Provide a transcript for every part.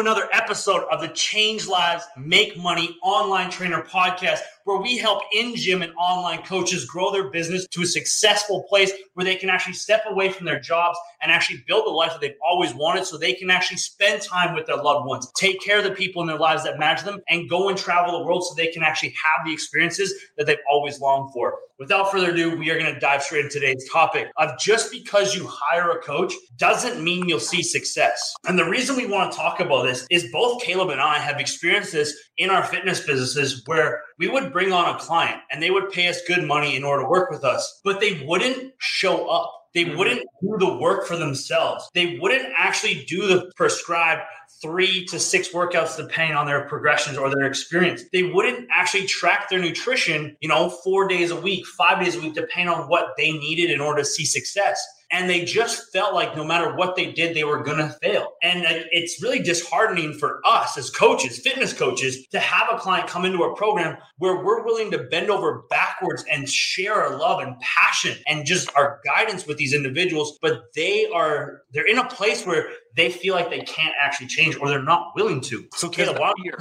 Another episode of the Change Lives, Make Money Online Trainer Podcast where we help in gym and online coaches grow their business to a successful place where they can actually step away from their jobs and actually build the life that they've always wanted so they can actually spend time with their loved ones, take care of the people in their lives that matter to them, and go and travel the world so they can actually have the experiences that they've always longed for. Without further ado, we are going to dive straight into today's topic of just because you hire a coach doesn't mean you'll see success. And the reason we want to talk about this is both Caleb and I have experienced this in our fitness businesses where we would bring on a client and they would pay us good money in order to work with us, but they wouldn't show up. They mm-hmm. wouldn't do the work for themselves. They wouldn't actually do the prescribed three to six workouts depending on their progressions or their experience. They wouldn't actually track their nutrition, you know, four days a week, five days a week, depending on what they needed in order to see success and they just felt like no matter what they did, they were going to fail. And it's really disheartening for us as coaches, fitness coaches, to have a client come into a program where we're willing to bend over backwards and share our love and passion and just our guidance with these individuals. But they are, they're in a place where they feel like they can't actually change or they're not willing to. So, Caleb, why fear.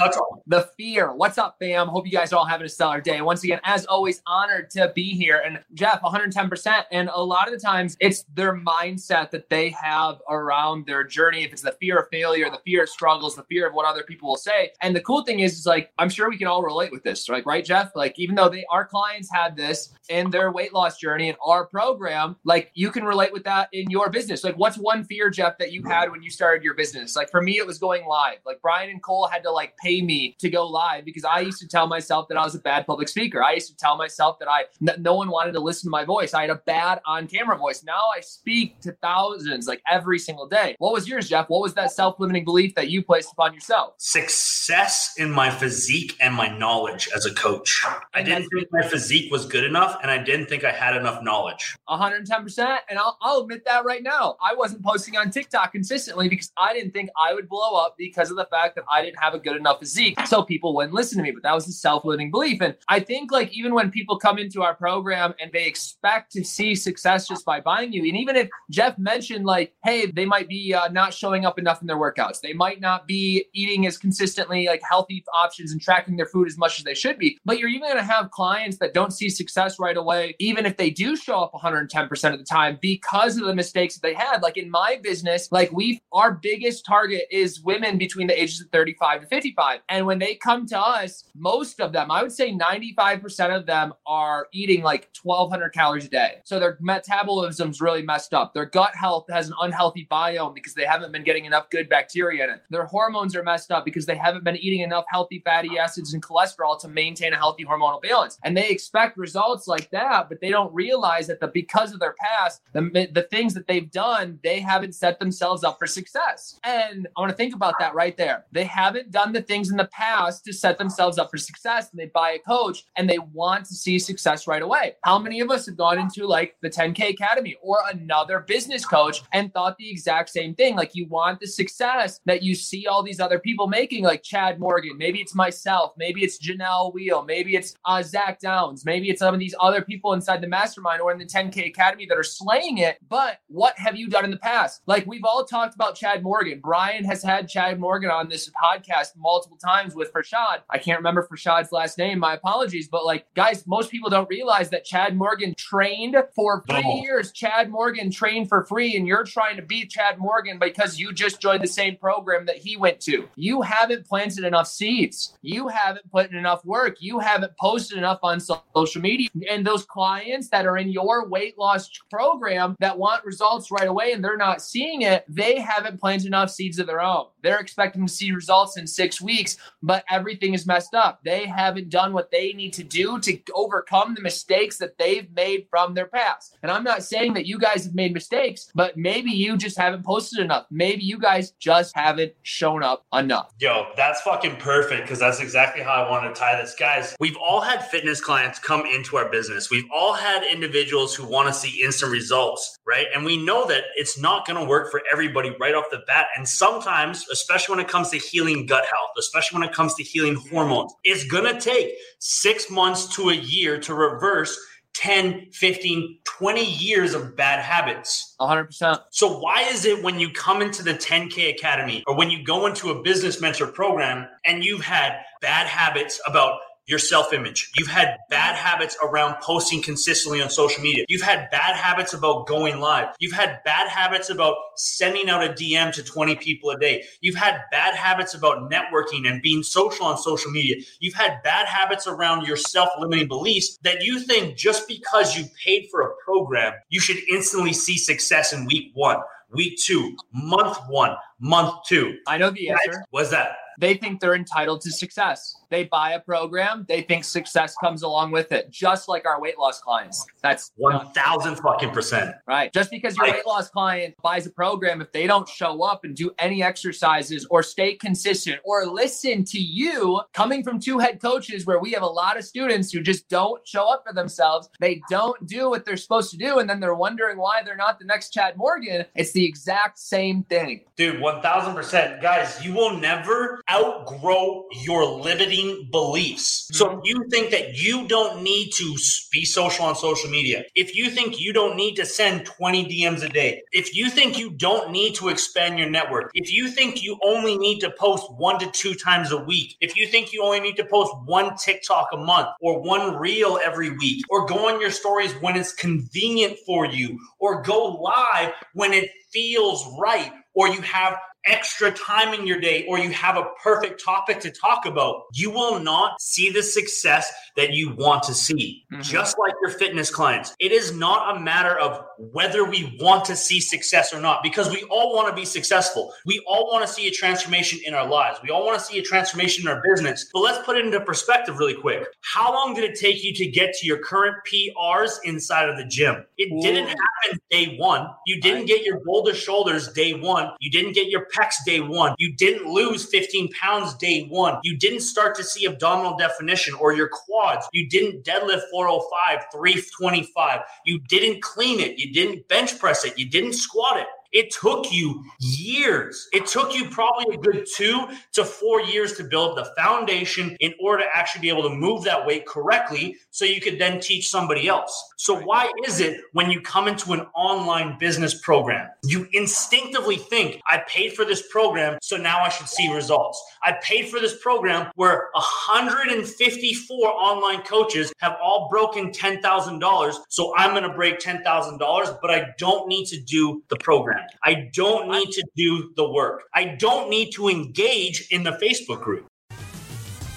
The fear. What's up, fam? Hope you guys are all having a stellar day. Once again, as always, honored to be here. And Jeff, 110%. And a lot of the times, it's their mindset that they have around their journey. If it's the fear of failure, the fear of struggles, the fear of what other people will say. And the cool thing is, is like, I'm sure we can all relate with this, right? Right, Jeff? Like, even though they, our clients had this in their weight loss journey in our program, like, you can relate with that in your business. Like, what's one fear, Jeff, that you had when you started your business. Like for me, it was going live. Like Brian and Cole had to like pay me to go live because I used to tell myself that I was a bad public speaker. I used to tell myself that I n- no one wanted to listen to my voice. I had a bad on camera voice. Now I speak to thousands like every single day. What was yours, Jeff? What was that self limiting belief that you placed upon yourself? Success in my physique and my knowledge as a coach. I didn't think my physique was good enough and I didn't think I had enough knowledge. 110%. And I'll, I'll admit that right now. I wasn't posting on TikTok consistently because I didn't think I would blow up because of the fact that I didn't have a good enough physique. So people wouldn't listen to me. But that was a self limiting belief. And I think, like, even when people come into our program and they expect to see success just by buying you, and even if Jeff mentioned, like, hey, they might be uh, not showing up enough in their workouts, they might not be eating as consistently, like, healthy options and tracking their food as much as they should be. But you're even going to have clients that don't see success right away, even if they do show up 110% of the time because of the mistakes that they had. Like in my business, like we, our biggest target is women between the ages of 35 to 55. And when they come to us, most of them, I would say 95% of them are eating like 1200 calories a day. So their metabolism's really messed up. Their gut health has an unhealthy biome because they haven't been getting enough good bacteria in it. Their hormones are messed up because they haven't been eating enough healthy fatty acids and cholesterol to maintain a healthy hormonal balance. And they expect results like that, but they don't realize that the because of their past, the, the things that they've done, they haven't set themselves up for success. And I want to think about that right there. They haven't done the things in the past to set themselves up for success. And they buy a coach and they want to see success right away. How many of us have gone into like the 10K Academy or another business coach and thought the exact same thing? Like you want the success that you see all these other people making, like Chad Morgan. Maybe it's myself. Maybe it's Janelle Wheel. Maybe it's uh, Zach Downs. Maybe it's some of these other people inside the mastermind or in the 10K Academy that are slaying it. But what have you done in the past? Like we've all talked about Chad Morgan. Brian has had Chad Morgan on this podcast multiple times with Farshad. I can't remember Farshad's last name. My apologies. But like, guys, most people don't realize that Chad Morgan trained for three oh. years. Chad Morgan trained for free, and you're trying to beat Chad Morgan because you just joined the same program that he went to. You haven't planted enough seeds. You haven't put in enough work. You haven't posted enough on social media. And those clients that are in your weight loss program that want results right away and they're not seeing it, they haven't planted enough seeds of their own. They're expecting to see results in six weeks, but everything is messed up. They haven't done what they need to do to overcome the mistakes that they've made from their past. And I'm not saying that you guys have made mistakes, but maybe you just haven't posted enough. Maybe you guys just haven't shown up enough. Yo, that's fucking perfect because that's exactly how I want to tie this. Guys, we've all had fitness clients come into our business. We've all had individuals who want to see instant results, right? And we know that it's not going to work for everybody right off the bat. And sometimes, especially when it comes to healing gut health, especially when it comes to healing hormones, it's going to take six months to a year to reverse 10, 15, 20 years of bad habits. 100%. So, why is it when you come into the 10K Academy or when you go into a business mentor program and you've had bad habits about your self image. You've had bad habits around posting consistently on social media. You've had bad habits about going live. You've had bad habits about sending out a DM to 20 people a day. You've had bad habits about networking and being social on social media. You've had bad habits around your self limiting beliefs that you think just because you paid for a program, you should instantly see success in week one, week two, month one, month two. I know the answer. What's that? They think they're entitled to success. They buy a program, they think success comes along with it, just like our weight loss clients. That's one thousand fucking percent. Right. Just because your weight loss client buys a program, if they don't show up and do any exercises or stay consistent or listen to you, coming from two head coaches where we have a lot of students who just don't show up for themselves, they don't do what they're supposed to do, and then they're wondering why they're not the next Chad Morgan. It's the exact same thing. Dude, 1000%. Guys, you will never outgrow your limiting beliefs. Mm-hmm. So if you think that you don't need to be social on social media, if you think you don't need to send 20 DMs a day, if you think you don't need to expand your network, if you think you only need to post one to two times a week, if you think you only need to post one TikTok a month or one reel every week, or go on your stories when it's convenient for you, or go live when it feels right, or you have extra time in your day or you have a perfect topic to talk about, you will not see the success that you want to see. Mm-hmm. Just like your fitness clients, it is not a matter of whether we want to see success or not, because we all want to be successful. We all want to see a transformation in our lives. We all want to see a transformation in our business. But let's put it into perspective really quick. How long did it take you to get to your current PRs inside of the gym? It Ooh. didn't happen day one. You didn't get your boulder shoulders day one. You didn't get your pecs day one. You didn't lose 15 pounds day one. You didn't start to see abdominal definition or your quads. You didn't deadlift 405, 325. You didn't clean it. You didn't bench press it. You didn't squat it. It took you years. It took you probably a good two to four years to build the foundation in order to actually be able to move that weight correctly so you could then teach somebody else. So, why is it when you come into an online business program, you instinctively think, I paid for this program, so now I should see results? I paid for this program where 154 online coaches have all broken $10,000. So, I'm going to break $10,000, but I don't need to do the program. I don't need to do the work. I don't need to engage in the Facebook group.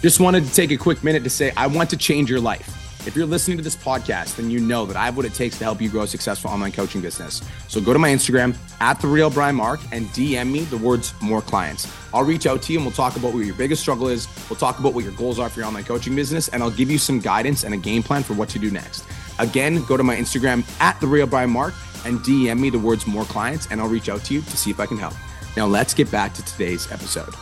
Just wanted to take a quick minute to say, I want to change your life. If you're listening to this podcast, then you know that I have what it takes to help you grow a successful online coaching business. So go to my Instagram at the real Brian Mark and DM me the words more clients. I'll reach out to you and we'll talk about what your biggest struggle is. We'll talk about what your goals are for your online coaching business, and I'll give you some guidance and a game plan for what to do next. Again, go to my Instagram at the real Brian Mark and DM me the words more clients, and I'll reach out to you to see if I can help. Now, let's get back to today's episode.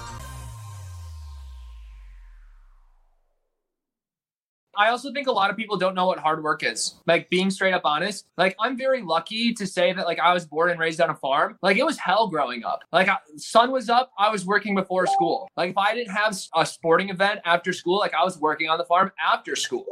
I also think a lot of people don't know what hard work is. Like being straight up honest. Like I'm very lucky to say that like I was born and raised on a farm. Like it was hell growing up. Like I, sun was up, I was working before school. Like if I didn't have a sporting event after school, like I was working on the farm after school.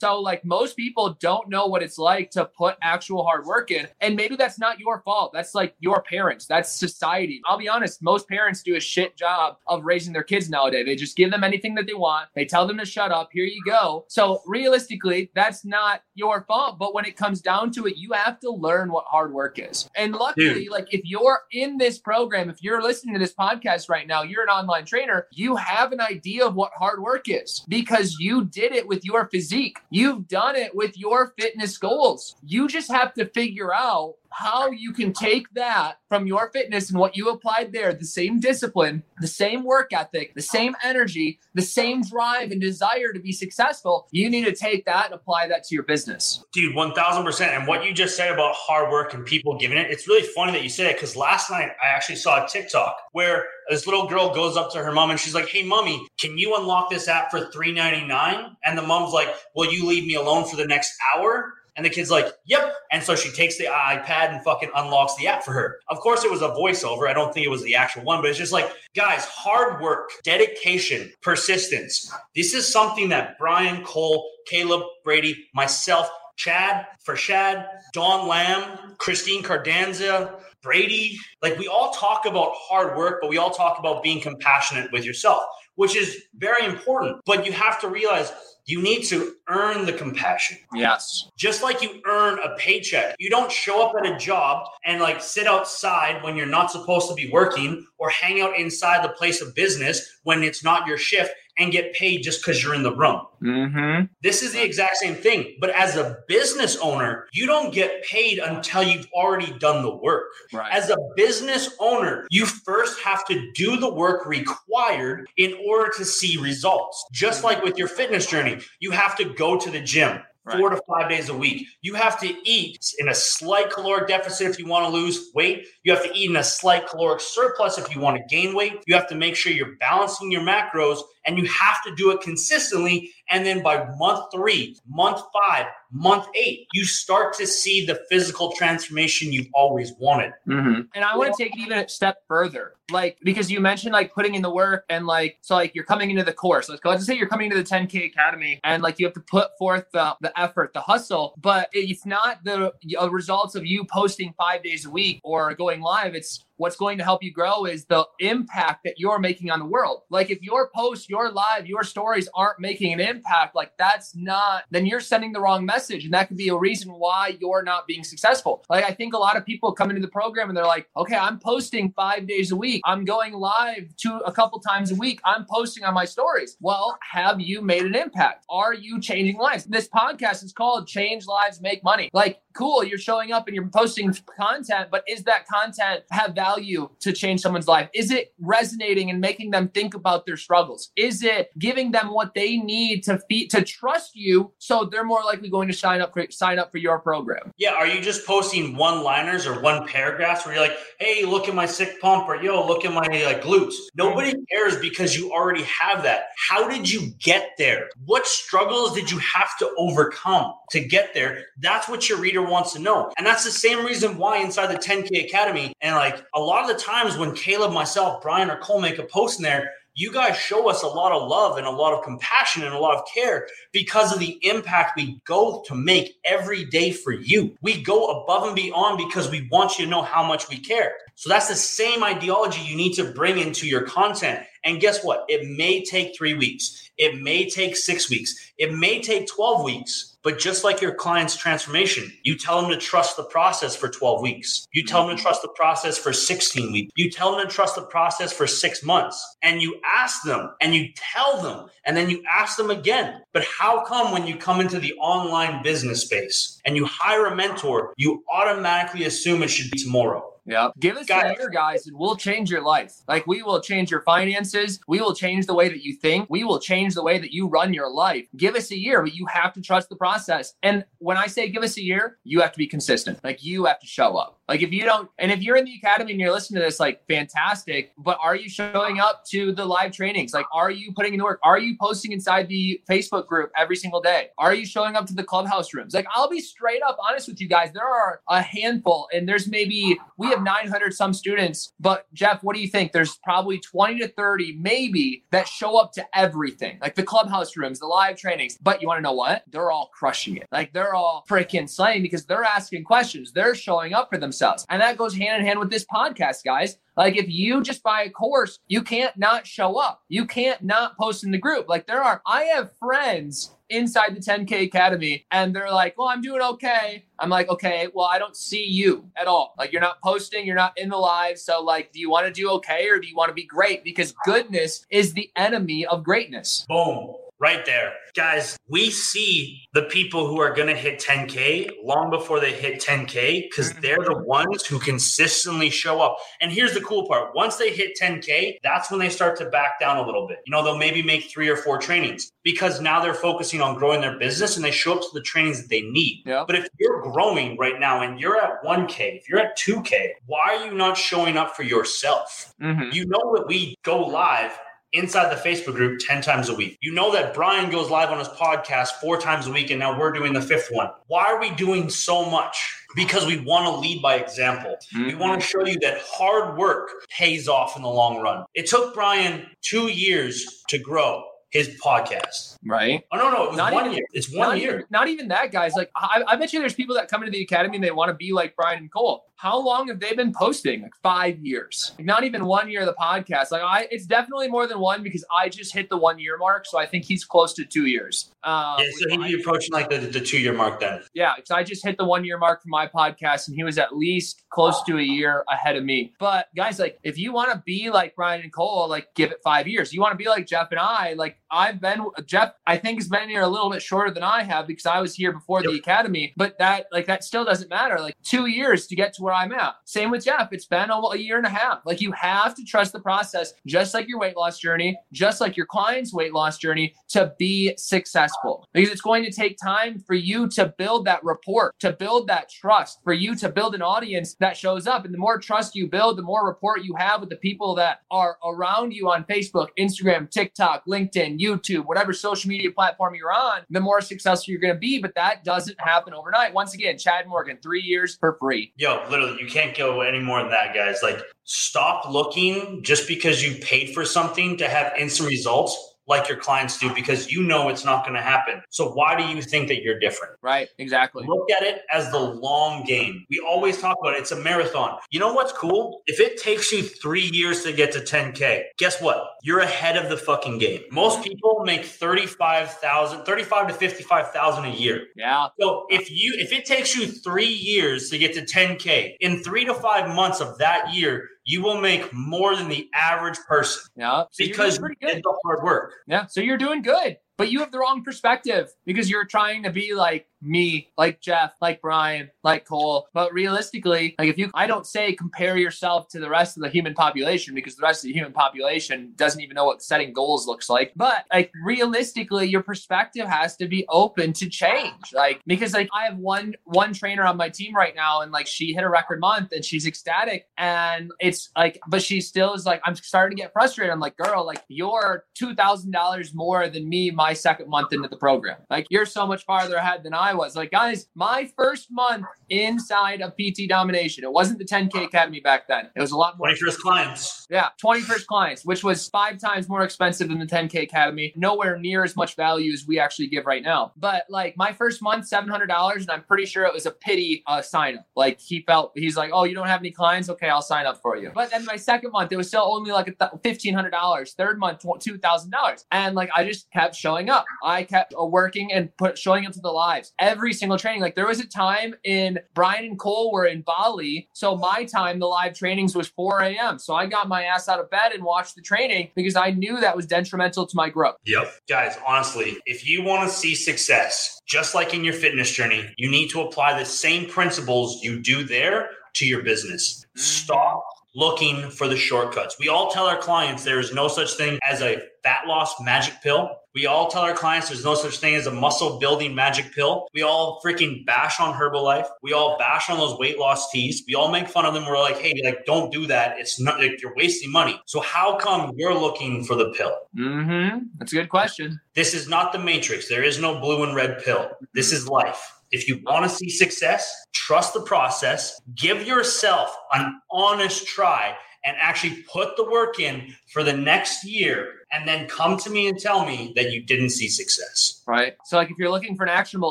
So, like, most people don't know what it's like to put actual hard work in. And maybe that's not your fault. That's like your parents, that's society. I'll be honest, most parents do a shit job of raising their kids nowadays. They just give them anything that they want, they tell them to shut up. Here you go. So, realistically, that's not your fault. But when it comes down to it, you have to learn what hard work is. And luckily, Dude. like, if you're in this program, if you're listening to this podcast right now, you're an online trainer, you have an idea of what hard work is because you did it with your physique. You've done it with your fitness goals. You just have to figure out how you can take that from your fitness and what you applied there, the same discipline, the same work ethic, the same energy, the same drive and desire to be successful. You need to take that and apply that to your business. Dude, 1000%. And what you just said about hard work and people giving it, it's really funny that you say that because last night I actually saw a TikTok where this little girl goes up to her mom and she's like, Hey, mommy, can you unlock this app for $3.99? And the mom's like, Will you leave me alone for the next hour? And the kid's like, yep. And so she takes the iPad and fucking unlocks the app for her. Of course, it was a voiceover. I don't think it was the actual one, but it's just like, guys, hard work, dedication, persistence. This is something that Brian Cole, Caleb Brady, myself, Chad Farshad, Don Lamb, Christine Cardanza, Brady, like we all talk about hard work, but we all talk about being compassionate with yourself, which is very important. But you have to realize you need to earn the compassion. Yes. Just like you earn a paycheck. You don't show up at a job and like sit outside when you're not supposed to be working or hang out inside the place of business when it's not your shift and get paid just because you're in the room. Mm-hmm. This is the exact same thing. But as a business owner, you don't get paid until you've already done the work. Right. As a business owner, you first have to do the work required in order to see results. Just like with your fitness journey, you have to go to the gym. Right. Four to five days a week. You have to eat in a slight caloric deficit if you want to lose weight. You have to eat in a slight caloric surplus if you want to gain weight. You have to make sure you're balancing your macros and you have to do it consistently. And then by month three, month five, month eight, you start to see the physical transformation you've always wanted. Mm-hmm. And I want to take it even a step further, like because you mentioned like putting in the work and like so like you're coming into the course. Let's go. Let's say you're coming to the 10K Academy and like you have to put forth the, the effort, the hustle, but it's not the uh, results of you posting five days a week or going live. It's what's going to help you grow is the impact that you're making on the world. Like if your posts, your live, your stories aren't making an impact, like that's not, then you're sending the wrong message. And that could be a reason why you're not being successful. Like I think a lot of people come into the program and they're like, okay, I'm posting five days a week. I'm going live two a couple times a week. I'm posting on my stories. Well, have you made an impact? Are you changing lives? This podcast is called Change Lives Make Money. Like cool, you're showing up and you're posting content, but is that content have value to change someone's life? Is it resonating and making them think about their struggles? Is it giving them what they need to feed to trust you so they're more likely going to sign up for sign up for your program? Yeah, are you just posting one-liners or one paragraphs where you're like, "Hey, look at my sick pump," or "Yo, look at my like glutes"? Nobody cares because you already have that. How did you get there? What struggles did you have to overcome to get there? That's what your reader wants to know. And that's the same reason why inside the 10K Academy, and like a lot of the times when Caleb, myself, Brian, or Cole make a post in there, you guys show us a lot of love and a lot of compassion and a lot of care because of the impact we go to make every day for you. We go above and beyond because we want you to know how much we care. So that's the same ideology you need to bring into your content. And guess what? It may take three weeks, it may take six weeks, it may take 12 weeks. But just like your client's transformation, you tell them to trust the process for 12 weeks. You tell them to trust the process for 16 weeks. You tell them to trust the process for six months. And you ask them and you tell them and then you ask them again. But how come when you come into the online business space and you hire a mentor, you automatically assume it should be tomorrow? Yeah. Give us Guys. a year, guys, and we'll change your life. Like we will change your finances. We will change the way that you think. We will change the way that you run your life. Give us a year, but you have to trust the process. And when I say give us a year, you have to be consistent. Like you have to show up. Like if you don't, and if you're in the academy and you're listening to this, like fantastic, but are you showing up to the live trainings? Like, are you putting in the work? Are you posting inside the Facebook group every single day? Are you showing up to the clubhouse rooms? Like, I'll be straight up honest with you guys. There are a handful, and there's maybe we have 900 some students, but Jeff, what do you think? There's probably 20 to 30, maybe, that show up to everything, like the clubhouse rooms, the live trainings. But you want to know what? They're all crushing it. Like, they're all freaking slaying because they're asking questions. They're showing up for themselves. And that goes hand in hand with this podcast, guys. Like if you just buy a course, you can't not show up. You can't not post in the group. Like there are, I have friends inside the 10K Academy and they're like, well, I'm doing okay. I'm like, okay, well, I don't see you at all. Like you're not posting, you're not in the live. So like, do you want to do okay or do you want to be great? Because goodness is the enemy of greatness. Boom. Right there. Guys, we see the people who are going to hit 10K long before they hit 10K because Mm-hmm. they're the ones who consistently show up. And here's the cool part once they hit 10K, that's when they start to back down a little bit. You know, they'll maybe make three or four trainings because now they're focusing on growing their business and they show up to the trainings that they need. Yeah. But if you're growing right now and you're at 1K, if you're at 2K, why are you not showing up for yourself? Mhm. You know that we go live inside the Facebook group 10 times a week. You know that Brian goes live on his podcast four times a week, and now we're doing the fifth one. Why are we doing so much? Because we want to lead by example. We mm-hmm. want to show you that hard work pays off in the long run. It took Brian two years to grow his podcast. Right. Oh, no, no, it was Not one even- year. It's one not year. Even, not even that, guys. Like I, I bet you, there's people that come into the academy and they want to be like Brian and Cole. How long have they been posting? Like five years. Like not even one year of the podcast. Like I, it's definitely more than one because I just hit the one year mark, so I think he's close to two years. Um, yeah, so he'd be approaching like the, the two year mark then. Yeah, because I just hit the one year mark for my podcast, and he was at least close to a year ahead of me. But guys, like, if you want to be like Brian and Cole, like, give it five years. You want to be like Jeff and I, like, I've been Jeff. I think has been here a little bit shorter than I have because I was here before the academy. But that, like, that still doesn't matter. Like, two years to get to where I'm at. Same with Jeff. It's been a, a year and a half. Like, you have to trust the process, just like your weight loss journey, just like your client's weight loss journey, to be successful. Because it's going to take time for you to build that rapport, to build that trust, for you to build an audience that shows up. And the more trust you build, the more rapport you have with the people that are around you on Facebook, Instagram, TikTok, LinkedIn, YouTube, whatever social media platform you're on, the more successful you're going to be. But that doesn't happen overnight. Once again, Chad Morgan, three years for free. Yo, literally, you can't go any more than that, guys. Like, stop looking just because you paid for something to have instant results like your clients do because you know it's not going to happen. So, why do you think that you're different? Right? Exactly. Look at it as the long game. We always talk about it. It's a marathon. You know what's cool? If it takes you three years to get to 10K, guess what? You're ahead of the fucking game. Most people make 35,000, 35 to 55,000 a year. Yeah. So if you if it takes you three years to get to 10K, in three to five months of that year, you will make more than the average person Yeah. So because you did the hard work. Yeah. So you're doing good, but you have the wrong perspective because you're trying to be like me, like Jeff, like Brian, like Cole. But realistically, like if you, I don't say compare yourself to the rest of the human population because the rest of the human population doesn't even know what setting goals looks like. But like realistically, your perspective has to be open to change. Like because like I have one one trainer on my team right now, and like she hit a record month and she's ecstatic, and it's like, but she still is like, I'm starting to get frustrated. I'm like, girl, like you're two thousand dollars more than me my second month into the program. Like you're so much farther ahead than I was. Like guys, my first month inside of PT Domination, it wasn't the 10K Academy back then. It was a lot more. 21st clients. Yeah, 21st clients, which was five times more expensive than the 10K Academy. Nowhere near as much value as we actually give right now. But like my first month, $700, and I'm pretty sure it was a pity uh, sign up. Like he felt, he's like, oh, you don't have any clients? Okay, I'll sign up for you. But then my second month, it was still only like th- $1,500. Third month, $2,000. And like I just kept showing up. I kept uh, working and put showing up to the lives. Every single training. Like there was a time in Brian and Cole were in Bali. So my time, the live trainings was 4 a.m. So I got my ass out of bed and watched the training because I knew that was detrimental to my growth. Yep. Guys, honestly, if you want to see success, just like in your fitness journey, you need to apply the same principles you do there to your business. Mm. Stop looking for the shortcuts. We all tell our clients there is no such thing as a fat loss magic pill. We all tell our clients there's no such thing as a muscle building magic pill. We all freaking bash on Herbalife. We all bash on those weight loss teas. We all make fun of them. We're like, hey, like, don't do that. It's not like you're wasting money. So how come you're looking for the pill? Mm-hmm. That's a good question. This is not the matrix. There is no blue and red pill. This is life. If you want to see success, trust the process, give yourself an honest try, and actually put the work in for the next year, and then come to me and tell me that you didn't see success. Right. So, like, if you're looking for an actionable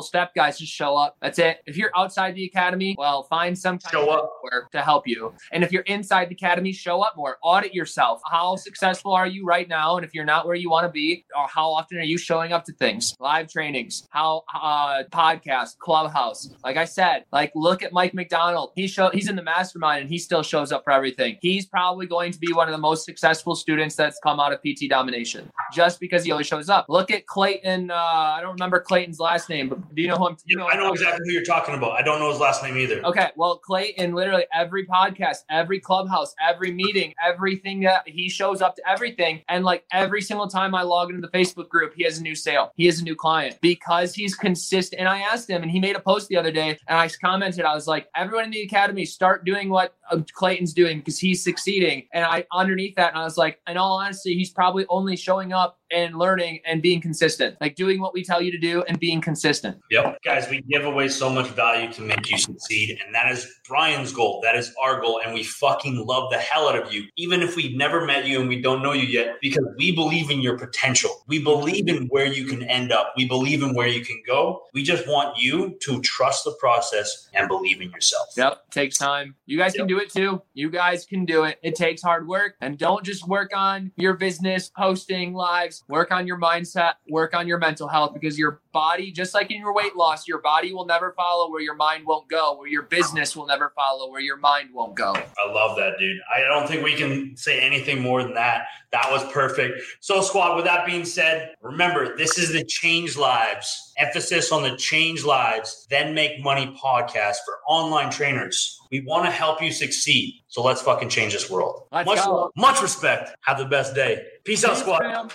step, guys, just show up. That's it. If you're outside the academy, well, find some kind Show of up. work to help you. And if you're inside the academy, show up more. Audit yourself. How successful are you right now? And if you're not where you want to be, or how often are you showing up to things, live trainings, how uh, podcast, clubhouse? Like I said, like look at Mike McDonald. He show he's in the mastermind and he still shows up for everything. He's probably going to be one of the most successful students students that's come out of PT domination just because he always shows up. Look at Clayton. Uh, I don't remember Clayton's last name, but do you know who I'm? You know I know exactly who you're talking about. I don't know his last name either. Okay, well, Clayton, literally every podcast, every clubhouse, every meeting, everything that he shows up to everything, and like every single time I log into the Facebook group, he has a new sale, he has a new client because he's consistent. And I asked him, and he made a post the other day, and I commented, I was like, everyone in the academy, start doing what uh, Clayton's doing because he's succeeding. And I underneath that, and I was like, in all honesty, he's probably only showing up and learning and being consistent, like doing what we tell you to do and being consistent. Yep. Guys, we give away so much value to make you succeed. And that is Brian's goal. That is our goal. And we fucking love the hell out of you, even if we've never met you and we don't know you yet, because we believe in your potential. We believe in where you can end up. We believe in where you can go. We just want you to trust the process and believe in yourself. Yep. Takes time. You guys yep. can do it too. You guys can do it. It takes hard work. And don't just work on your business, posting lives work on your mindset, work on your mental health because your body, just like in your weight loss, your body will never follow where your mind won't go, where your business will never follow where your mind won't go. I love that, dude. I don't think we can say anything more than that. That was perfect. So, squad, with that being said, remember this is the Change Lives, emphasis on the Change Lives, then make money podcast for online trainers. We want to help you succeed. So let's fucking change this world. Let's much, go. much respect. Have the best day. Peace, Peace out, squad. Fam.